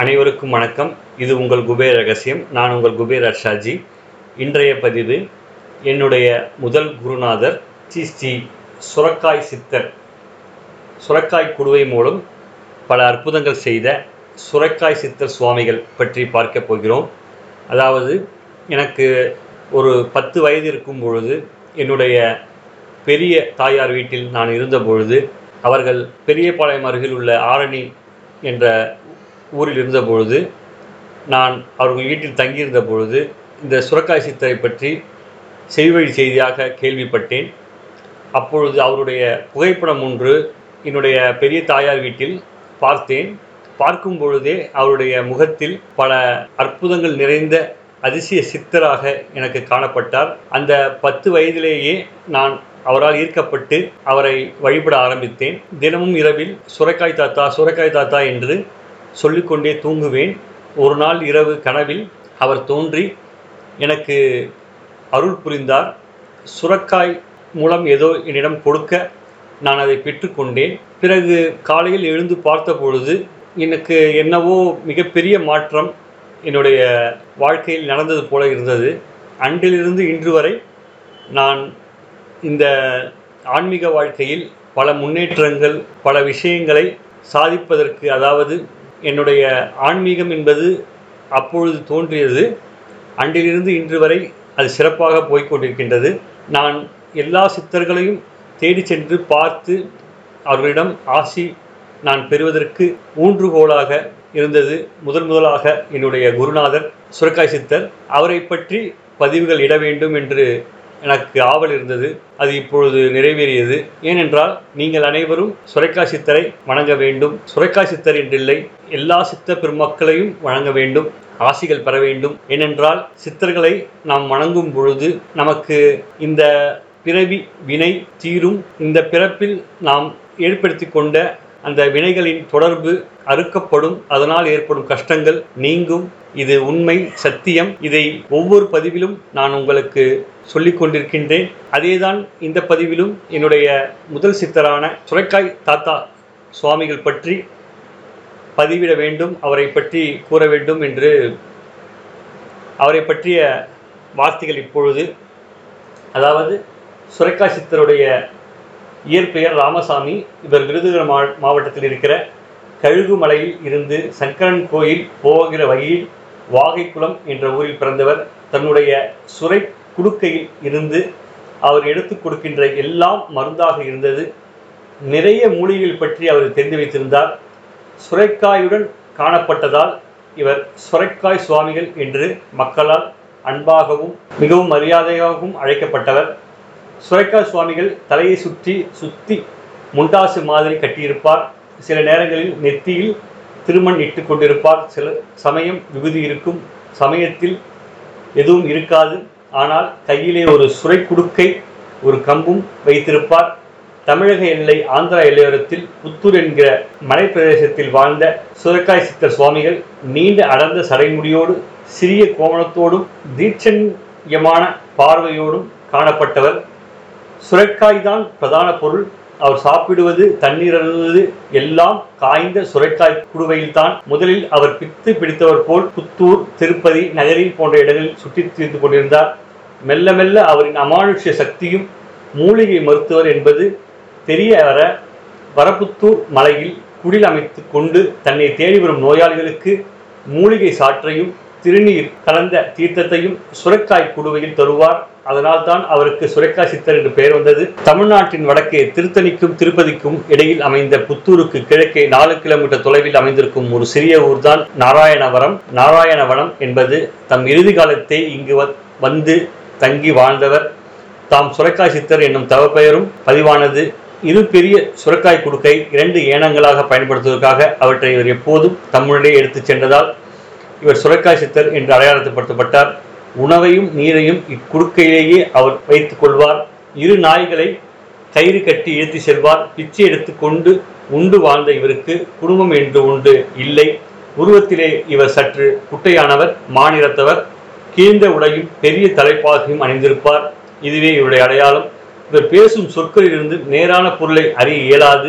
அனைவருக்கும் வணக்கம். இது உங்கள் குபேர் ரகசியம். நான் உங்கள் குபேர் அர்ஷாஜி இன்றைய பதிவு என்னுடைய முதல் குருநாதர் ஸ்ரீ ஸ்ரீ சுரக்காய் சித்தர். சுரக்காய் குடுவை மூலம் பல அற்புதங்கள் செய்த சுரக்காய் சித்தர் சுவாமிகள் பற்றி பார்க்க போகிறோம். அதாவது எனக்கு ஒரு பத்து வயது இருக்கும் பொழுது என்னுடைய பெரிய தாயார் வீட்டில் நான் இருந்த பொழுது அவர்கள் பெரியபாளையம் அருகில் உள்ள ஆரணி என்ற ஊரில் இருந்த பொழுது நான் அவர்கள் வீட்டில் தங்கியிருந்த பொழுது இந்த சுரக்காய் சித்தரை பற்றி செய்வழி செய்தியாக கேள்விப்பட்டேன். அப்பொழுது அவருடைய புகைப்படம் ஒன்று என்னுடைய பெரிய தாயார் வீட்டில் பார்த்தேன். பார்க்கும் பொழுதே அவருடைய முகத்தில் பல அற்புதங்கள் நிறைந்த அதிசய சித்தராக எனக்கு காணப்பட்டார். அந்த பத்து வயதிலேயே நான் அவரால் ஈர்க்கப்பட்டு அவரை வழிபட ஆரம்பித்தேன். தினமும் இரவில் சுரக்காய் தாத்தா சுரக்காய் தாத்தா என்று சொல்லிக்கொண்டே தூங்குவேன். ஒரு நாள் இரவு கனவில் அவர் தோன்றி எனக்கு அருள் புரிந்தார். சுரக்காய் மூலம் ஏதோ என்னிடம் கொடுக்க நான் அதை பெற்றுக்கொண்டேன். பிறகு காலையில் எழுந்து பார்த்த பொழுது எனக்கு என்னவோ மிகப்பெரிய மாற்றம் என்னுடைய வாழ்க்கையில் நடந்தது போல இருந்தது. அன்றிலிருந்து இன்று வரை நான் இந்த ஆன்மீக வாழ்க்கையில் பல முன்னேற்றங்கள் பல விஷயங்களை சாதிப்பதற்கு அதாவது என்னுடைய ஆன்மீகம் என்பது அப்பொழுது தோன்றியது. அன்றிலிருந்து இன்று வரை அது சிறப்பாக போய்க்கொண்டிருக்கின்றது. நான் எல்லா சித்தர்களையும் தேடி சென்று பார்த்து அவர்களிடம் ஆசி நான் பெறுவதற்கு ஊன்றுகோலாக இருந்தது. முதல் முதலாக என்னுடைய குருநாதர் சுரக்காய் சித்தர் அவரை பற்றி பதிவுகள் இட வேண்டும் என்று எனக்கு ஆவல் இருந்தது அது இப்பொழுது நிறைவேறியது. ஏனென்றால் நீங்கள் அனைவரும் சுரைக்கா சித்தரை வணங்க வேண்டும். சுரைக்கா சித்தர் என்றில்லை எல்லா சித்த பெருமக்களையும் வணங்க வேண்டும் ஆசிகள் பெற வேண்டும். ஏனென்றால் சித்தர்களை நாம் வணங்கும் பொழுது நமக்கு இந்த பிறவி வினை தீரும். இந்த பிறப்பில் நாம் ஏற்படுத்தி கொண்ட அந்த வினைகளின் தொடர்பு அறுக்கப்படும். அதனால் ஏற்படும் கஷ்டங்கள் நீங்கும். இது உண்மை சத்தியம். இதை ஒவ்வொரு பதிவிலும் நான் உங்களுக்கு சொல்லிக் கொண்டிருக்கின்றேன். அதேதான் இந்த பதிவிலும் என்னுடைய முதல் சித்தரான சுரைக்காய் தாத்தா சுவாமிகள் பற்றி பதிவிட வேண்டும் அவரை பற்றி கூற வேண்டும் என்று அவரை பற்றிய வார்த்தைகள் இப்பொழுது. அதாவது சுரைக்காய் சித்தருடைய இயற்பெயர் ராமசாமி. இவர் விருதுநகர் மா மாவட்டத்தில் இருக்கிற கழுகுமலையில் இருந்து சங்கரன் கோயில் போகிற வழியில் வாகைக்குளம் என்ற ஊரில் பிறந்தவர் தன்னுடைய சுரை குடுக்கையில் இருந்து அவர் எடுத்து கொடுக்கின்ற எல்லாம் மருந்தாக இருந்தது. நிறைய மூலிகைகள் பற்றி அவர் தெரிந்து வைத்திருந்தார். சுரைக்காயுடன் காணப்பட்டதால் இவர் சுரைக்காய் சுவாமிகள் என்று மக்களால் அன்பாகவும் மிகவும் மரியாதையாகவும் அழைக்கப்பட்டவர். சுரைக்காய் சுவாமிகள் தலையை சுற்றி சுத்தி முண்டாசு மாதிரி கட்டியிருப்பார். சில நேரங்களில் நெத்தியில் திருமண் இட்டு கொண்டிருப்பார். சில சமயம் விகுதி இருக்கும். சமயத்தில் எதுவும் இருக்காது. ஆனால் கையிலே ஒரு சுரை குடுக்கை ஒரு கம்பும் வைத்திருப்பார். தமிழக எல்லை ஆந்திரா எல்லையோரத்தில் புத்தூர் என்கிற மலைப்பிரதேசத்தில் வாழ்ந்த சுரக்காய் சித்தர் சுவாமிகள் நீண்ட அடர்ந்த சடைமுடியோடு சிறிய கோவணத்தோடும் தீட்சண்யமான பார்வையோடும் காணப்பட்டவர். சுரக்காய் தான் பிரதான பொருள். அவர் சாப்பிடுவது தண்ணீர் அருந்துவது எல்லாம் காய்ந்த சுரைக்காய் குடுவையில் தான் முதலில் அவர் பித்து பிடித்தவர் போல் புத்தூர் திருப்பதி நகரி போன்ற இடங்களில் சுற்றித் திரிந்து கொண்டிருந்தார். மெல்ல மெல்ல அவரின் அமானுஷ்ய சக்தியும் மூலிகை மருத்துவர் என்பது தெரிய வர வரப்புத்தூர் மலையில் குடில் அமைத்து கொண்டு தன்னை தேடி வரும் நோயாளிகளுக்கு மூலிகை சாற்றையும் திருநீர் கலந்த தீர்த்தத்தையும் சுரைக்காய் குடுவையில் தருவார். அதனால் தான் அவருக்கு சுரைக்காய் சித்தர் என்று பெயர் வந்தது. தமிழ்நாட்டின் வடக்கே திருத்தணிக்கும் திருப்பதிக்கும் இடையில் அமைந்த புத்தூருக்கு கிழக்கே நாலு கிலோமீட்டர் தொலைவில் அமைந்திருக்கும் ஒரு சிறிய ஊர்தான் நாராயணவரம். நாராயணவனம் என்பது தம் இறுதி காலத்தை இங்கு வந்து தங்கி வாழ்ந்தவர். தாம் சுரைக்காய் சித்தர் என்னும் தவப்பெயரும் பதிவானது. இரு பெரிய சுரக்காய் குடுக்கை இரண்டு ஏனங்களாக பயன்படுத்துவதற்காக அவற்றை இவர் எப்போதும் தம்முடைய எடுத்துச் சென்றதால் இவர் சுரக்காய் சித்தர் என்று அடையாளப்படுத்தப்பட்டார். உணவையும் நீரையும் இக்குறுக்கையிலேயே அவர் வைத்துக் கொள்வார். இரு நாய்களை கயிறு கட்டி இழுத்து செல்வார். பிச்சை எடுத்து கொண்டு உண்டு வாழ்ந்த இவருக்கு குடும்பம் என்று ஒன்று இல்லை. உருவத்திலே இவர் சற்று குட்டையானவர் மாநிலத்தவர் கீழ்ந்த உடையும் பெரிய தலைப்பாகையும் அணிந்திருப்பார். இதுவே இவருடைய அடையாளம். இவர் பேசும் சொற்களிலிருந்து நேரான பொருளை அறிய இயலாது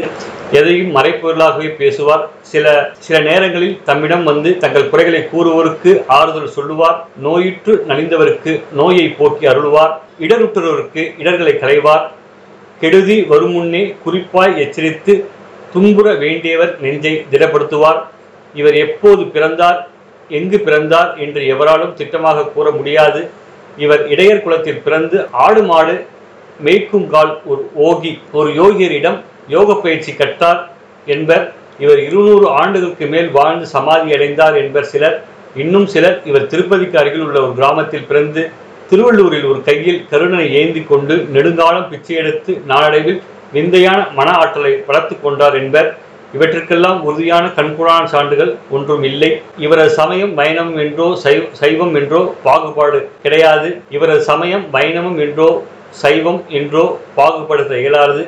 எதையும் மறைப்பொருளாகவே பேசுவார். சில சில நேரங்களில் தம்மிடம் வந்து தங்கள் குறைகளை கூறுவோருக்கு ஆறுதல் சொல்லுவார். நோயுற்று நலிந்தவருக்கு நோயை போக்கி அருள்வார். இடருற்றவருக்கு இடர்களை களைவார். கெடுதி வருமுன்னே குறிப்பாய் எச்சரித்து துன்புற வேண்டியவர் நெஞ்சை திடப்படுத்துவார். இவர் எப்போது பிறந்தார் எங்கு பிறந்தார் என்று எவராலும் திட்டமாக கூற முடியாது. இவர் இடையர் குலத்தில் பிறந்து ஆடு மாடு மெய்க்கும் கால் ஒரு ஓகி ஒரு யோகியரிடம் யோக பயிற்சி கற்றார் என்பர். இவர் இருநூறு ஆண்டுகளுக்கு மேல் வாழ்ந்து சமாதி அடைந்தார் என்பர் சிலர். இன்னும் சிலர் இவர் திருப்பதிக்கு அருகில் உள்ள ஒரு கிராமத்தில் பிறந்து திருவள்ளூரில் ஒரு கையில் கருணனை ஏந்தி கொண்டு நெடுங்காலம் பிச்சை எடுத்து நாளடைவில் விந்தையான மன ஆற்றலை வளர்த்து கொண்டார் என்பர். இவற்றிற்கெல்லாம் உறுதியான கண்கூடான சான்றுகள் ஒன்றும் இல்லை. இவரது சமயம் வைணவம் என்றோ சைவ சைவம் என்றோ பாகுபாடு கிடையாது. இவரது சமயம் வைணவம் என்றோ சைவம் என்றோ பாகுபடுத்த இயலாது.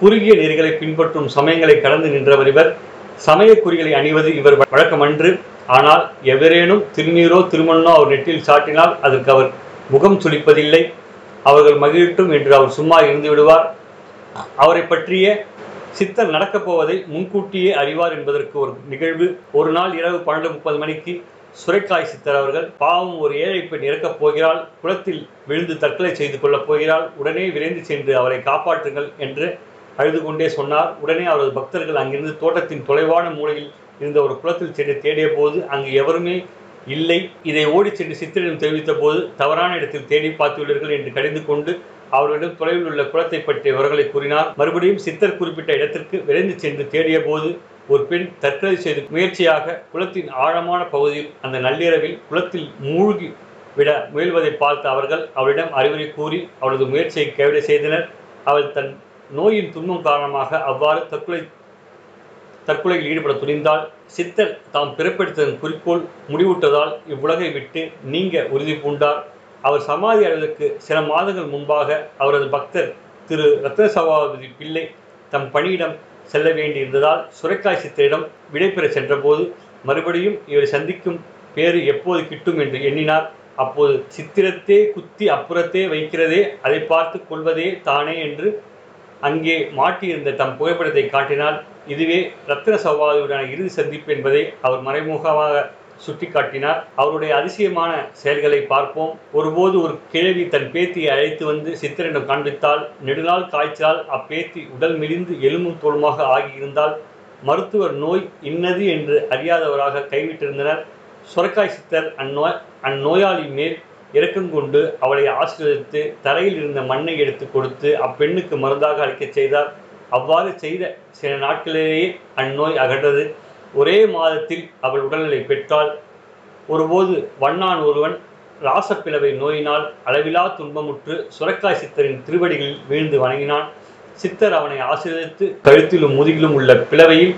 குறுகிய நெறிகளை பின்பற்றும் சமயங்களை கடந்து நின்றவர் இவர். சமய குறிகளை அணிவது இவர் வழக்கமன்று. ஆனால் எவரேனும் திருநீரோ திருமண்ணோ அவர் நெற்றில் சாட்டினால் அதற்கு அவர் முகம் சுளிப்பதில்லை. அவர்கள் மகிழட்டும் என்று அவர் சும்மா இருந்து விடுவார். அவரை பற்றிய சித்தர் நடக்கப் போவதை முன்கூட்டியே அறிவார் என்பதற்கு ஒரு நிகழ்வு. ஒரு நாள் இரவு பன்னெண்டு முப்பது மணிக்கு சுரைக்காய் சித்தர் அவர்கள் பாவம் ஒரு ஏழை பெண் இறக்கப் போகிறாள் குளத்தில் விழுந்து தற்கொலை செய்து கொள்ளப் போகிறாள் உடனே விரைந்து சென்று அவரை காப்பாற்றுங்கள் என்று அழுது கொண்டே சொன்னார். உடனே அவரது பக்தர்கள் அங்கிருந்து தோட்டத்தின் தொலைவான மூலையில் இருந்த ஒரு குளத்தில் சென்று தேடிய போது அங்கு எவருமே இல்லை. இதை ஓடிச் சென்று சித்தரிடம் தெரிவித்த போது தவறான இடத்தில் தேடி பார்த்துள்ளீர்கள் என்று கடிந்து கொண்டு அவர்களிடம் தொலைவில் உள்ள குளத்தை பற்றிய விவரங்களை கூறினார். மறுபடியும் சித்தர் குறிப்பிட்ட இடத்திற்கு விரைந்து சென்று தேடிய போது ஒரு பெண் தற்கொலை செய்து முயற்சியாக குளத்தின் ஆழமான பகுதியில் அந்த நள்ளிரவில் குளத்தில் மூழ்கி விட முயல்வதை பார்த்த அவர்கள் அவளிடம் அறிவுரை கூறி அவளது முயற்சியை கைவிட செய்தனர். அவள் தன் நோயின் துன்பம் காரணமாக அவ்வாறு தற்கொலை தற்கொலையில் ஈடுபட துணிந்தால் சித்தர் தாம் பிறப்பெடுத்ததன் குறிக்கோள் முடிவுற்றதால் இவ்வுலகை விட்டு நீங்க உறுதி பூண்டார். அவர் சமாதி அடைவதற்கு சில மாதங்கள் முன்பாக அவரது பக்தர் திரு ரத்ன சபாபதி பிள்ளை தம் பணியிடம் செல்ல வேண்டியிருந்ததால் சுரைக்காய் சித்தரிடம் விடைபெற சென்றபோது மறுபடியும் இவரை சந்திக்கும் பேறு எப்போது கிட்டும் என்று எண்ணினார். அப்போது சித்திரத்தே குத்தி அப்புறத்தே வைக்கிறதே அதை பார்த்து கொள்வதே தானே என்று அங்கே மாட்டியிருந்த தம் புகைப்படத்தை காட்டினால் இதுவே ரத்ன சௌபாதியுடனான இறுதி சந்திப்பு என்பதை அவர் மறைமுகமாக சுட்டிக்காட்டினார். அவருடைய அதிசயமான செயல்களை பார்ப்போம். ஒருபோது ஒரு கிழவி தன் பேத்தியை அழைத்து வந்து சித்தரிடம் காண்பித்தால் நெடுநாள் காய்ச்சலால் அப்பேத்தி உடல் மெலிந்து எலும்பும் தோலுமாக ஆகியிருந்தால் மருத்துவர் நோய் இன்னது என்று அறியாதவராக கைவிட்டிருந்தனர். சுரக்காய் சித்தர் அந்நோய் அந்நோயாளி மேல் இரக்கம் கொண்டு அவளை ஆசீர்வதித்து தரையில் இருந்த மண்ணை எடுத்து கொடுத்து அப்பெண்ணுக்கு மருந்தாக அளிக்கச் செய்தார். அவ்வாறு செய்த சில நாட்களிலேயே அந்நோய் அகன்றது. ஒரே மாதத்தில் அவள் உடல்நிலை பெற்றால் ஒருபோது வண்ணான் ஒருவன் ராசப்பிளவை நோயினால் அளவிலா துன்பமுற்று சுரக்காய் சித்தரின் திருவடிகளில் வீழ்ந்து வணங்கினான். சித்தர் அவனை ஆசீர்வதித்து கழுத்திலும் முதுகிலும் உள்ள பிளவையில்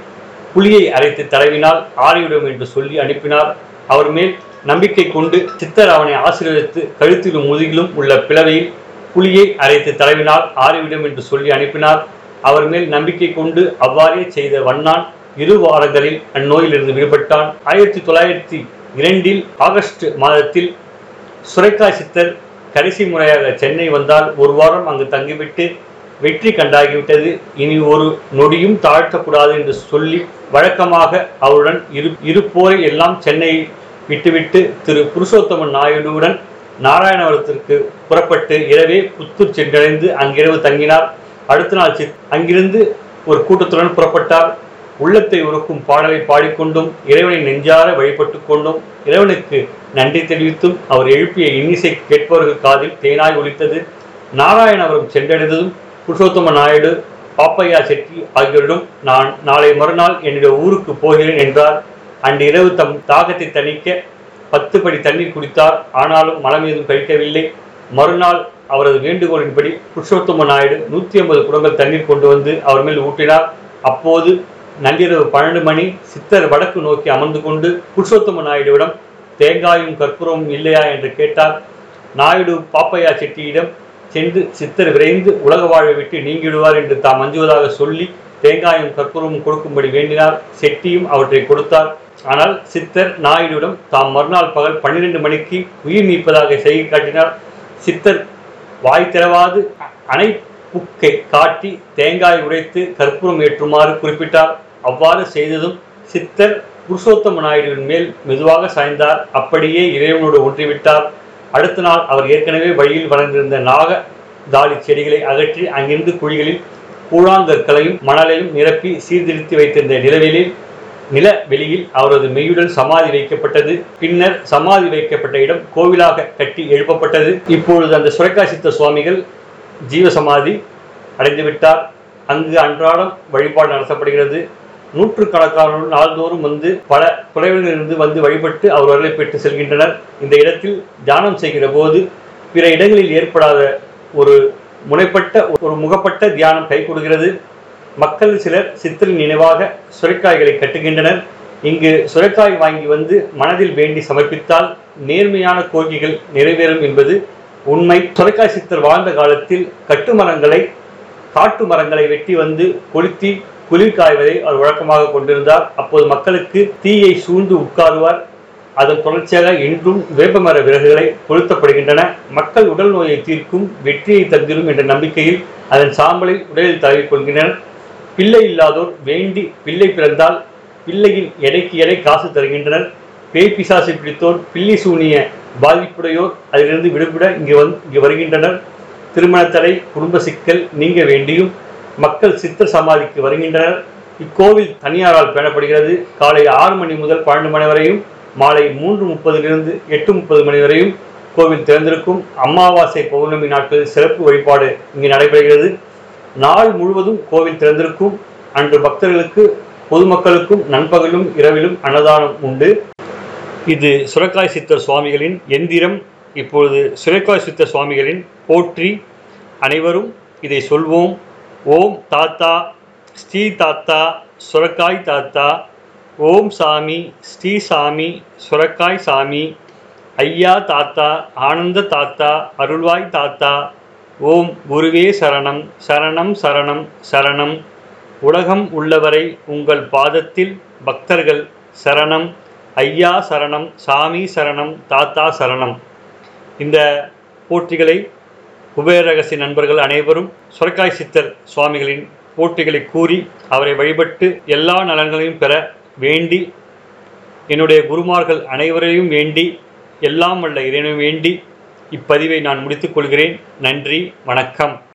புலியை அரைத்து தடவினால் ஆறிவிடும் என்று சொல்லி அனுப்பினார். அவர் மேல் நம்பிக்கை கொண்டு சித்தர் அவனை ஆசீர்வதித்து கழுத்திலும் முதுகிலும் உள்ள பிளவையில் புலியை அரைத்து தடவினால் ஆறிவிடும் என்று சொல்லி அனுப்பினார். அவர் மேல் நம்பிக்கை கொண்டு அவ்வாறே செய்த வண்ணான் இரு வாரங்களில் அந்நோயிலிருந்து விடுபட்டான். ஆயிரத்தி தொள்ளாயிரத்தி இரண்டில் ஆகஸ்ட் மாதத்தில் சுரேகா சித்தர் கடைசி முறையாக சென்னை வந்தால் ஒரு வாரம் அங்கு தங்கிவிட்டு வெற்றி கண்டாகிவிட்டது. இனி ஒரு நொடியும் தாழ்த்தக்கூடாது என்று சொல்லி வழக்கமாக அவருடன் இரு இருப்போரை எல்லாம் சென்னையை விட்டுவிட்டு திரு. புருஷோத்தமன் நாயுடுவுடன் நாராயணபுரத்திற்கு புறப்பட்டு இரவே புத்தூர் சென்றடைந்து அங்கிரவு தங்கினார். அடுத்த நாள் அங்கிருந்து ஒரு கூட்டத்துடன் புறப்பட்டார். உள்ளத்தை உருக்கும் பாடலை பாடிக்கொண்டும் இறைவனை நெஞ்சார வழிபட்டு கொண்டும் இறைவனுக்கு நன்றி தெரிவித்தும் அவர் எழுப்பிய இன்னிசை கேட்பவர்கள் காதில் தேனாய் ஒலித்தது. அவரும் சென்றடைந்ததும் புருஷோத்தம நாயுடு பாப்பையா செட்டி ஆகியோரிடம் நான் நாளை மறுநாள் என்னுடைய ஊருக்கு போகிறேன் என்றார். அன்று இரவு தம் தாகத்தை தணிக்க பத்து படி தண்ணீர் குடித்தார். ஆனாலும் மலம் ஏதும் கழிக்கவில்லை. மறுநாள் அவரது வேண்டுகோளின்படி புருஷோத்தம நாயுடு நூற்றி ஐம்பது குடங்கள் தண்ணீர் கொண்டு வந்து அவர் மேல் ஊட்டினார். அப்போது நள்ளிரவு பன்னெண்டு மணி சித்தர் வடக்கு நோக்கி அமர்ந்து கொண்டு புருஷோத்தம நாயுடுவிடம் தேங்காயும் கற்பூரமும் இல்லையா? என்று கேட்டார். நாயுடு பாப்பையா செட்டியிடம் சென்று சித்தர் விரைந்து உலக வாழ்வை விட்டு நீங்கிடுவார் என்று தாம் அஞ்சுவதாக சொல்லி தேங்காயும் கற்பூரமும் கொடுக்கும்படி வேண்டினார். செட்டியும் அவற்றை கொடுத்தார். ஆனால் சித்தர் நாயுடுவிடம் தாம் மறுநாள் பகல் பன்னிரண்டு மணிக்கு உயிர் நீப்பதாக செய்தி காட்டினார். சித்தர் வாய் திறவாது அணை புக்கை காட்டி தேங்காய் உடைத்து கற்பூரம் ஏற்றுமாறு குறிப்பிட்டார். அவ்வாறு செய்ததும் சித்தர் புருஷோத்தம நாயுடுவின் மேல் மெதுவாக சாய்ந்தார். அப்படியே இறைவனோடு ஒன்றிவிட்டார். அடுத்த நாள் அவர் ஏற்கனவே வழியில் வளர்ந்திருந்த நாக தாலி செடிகளை அகற்றி அங்கிருந்து குழிகளில் கூழாங்கற்களையும் மணலையும் நிரப்பி சீர்திருத்தி வைத்திருந்த நிலவெளியில் நில வெளியில் அவரது மெய்யுடன் சமாதி வைக்கப்பட்டது. பின்னர் சமாதி வைக்கப்பட்ட இடம் கோவிலாக கட்டி எழுப்பப்பட்டது. இப்பொழுது அந்த சுரக்காசித்த சுவாமிகள் ஜீவசமாதி அடைந்துவிட்டார். அங்கு அன்றாடம் வழிபாடு நடத்தப்படுகிறது. நூற்றுக்கணக்கானோர் நாள்தோறும் வந்து பல குறைவிலிருந்து வந்து வழிபட்டு அவர் வரலை பெற்று செல்கின்றனர். இந்த இடத்தில் தியானம் செய்கிற போது பிற இடங்களில் ஏற்படாத ஒரு முனைப்பட்ட ஒரு முகப்பட்ட தியானம் கை கொடுக்கிறது. மக்கள் சிலர் சித்தரின் நினைவாக சுரைக்காய்களை கட்டுகின்றனர். இங்கு சுரைக்காய் வாங்கி வந்து மனதில் வேண்டி சமர்ப்பித்தால் நேர்மையான கோரிக்கைகள் நிறைவேறும் என்பது உண்மை. சுரைக்காய் சித்தர் வாழ்ந்த காலத்தில் கட்டுமரங்களை காட்டு மரங்களை வெட்டி வந்து கொளுத்தி குளிர் காய்வதை அவர் வழக்கமாக கொண்டிருந்தார். அப்போது மக்களுக்கு தீயை சூழ்ந்து உட்காருவார். அதன் தொடர்ச்சியாக இன்றும் வேப்பமர விறகுகளை கொளுத்தப்படுகின்றன. மக்கள் உடல் நோயை தீர்க்கும் வெற்றியை தந்திரும் என்ற நம்பிக்கையில் அதன் சாம்பலை உடலில் தழுவிக் கொள்கின்றனர். பிள்ளை இல்லாதோர் வேண்டி பிள்ளை பிறந்தால் பிள்ளையின் எடைக்கு எடை காசு தருகின்றனர். பேய் பிசாசை பிடித்தோர் பில்லி சூனிய பாதிப்புடையோர் அதிலிருந்து விடுபட இங்கு வந்து இங்கு வருகின்றனர். திருமண தடை குடும்ப சிக்கல் நீங்க வேண்டியும் மக்கள் சித்தர் சமாதிக்கு வருகின்றனர். இக்கோவில் தனியாரால் பேணப்படுகிறது. காலை ஆறு மணி முதல் பன்னெண்டு மணி வரையும் மாலை மூன்று முப்பதிலிருந்து எட்டு முப்பது மணி வரையும் கோவில் திறந்திருக்கும். அமாவாசை பௌர்ணமி நாட்களில் சிறப்பு வழிபாடு இங்கு நடைபெறுகிறது. நாள் முழுவதும் கோவில் திறந்திருக்கும். அன்று பக்தர்களுக்கு பொதுமக்களுக்கும் நண்பகலும் இரவிலும் அன்னதானம் உண்டு. இது சுரக்காய் சித்தர் சுவாமிகளின் எந்திரம். இப்பொழுது சுரக்காய் சித்தர் சுவாமிகளின் போற்றி. அனைவரும் இதை சொல்வோம். ஓம் தாத்தா ஸ்ரீ தாத்தா சுரக்காய் தாத்தா. ஓம் சாமி ஸ்ரீ சாமி சுரக்காய் சாமி. ஐயா தாத்தா ஆனந்த தாத்தா அருள்வாய் தாத்தா. ஓம் குருவே சரணம் சரணம் சரணம் சரணம். உலகம் உள்ளவரை உங்கள் பாதத்தில் பக்தர்கள் சரணம். ஐயா சரணம் சாமி சரணம் தாத்தா சரணம். இந்த போற்றிகளை குபேர ரகசிய நண்பர்கள் அனைவரும் சுரக்காய் சித்தர் சுவாமிகளின் போட்டிகளை கூறி அவரை வழிபட்டு எல்லா நலன்களையும் பெற வேண்டி என்னுடைய குருமார்கள் அனைவரையும் வேண்டி எல்லாம் வல்ல இறைவனை வேண்டி இப்பதிவை நான் முடித்துக் கொள்கிறேன். நன்றி வணக்கம்.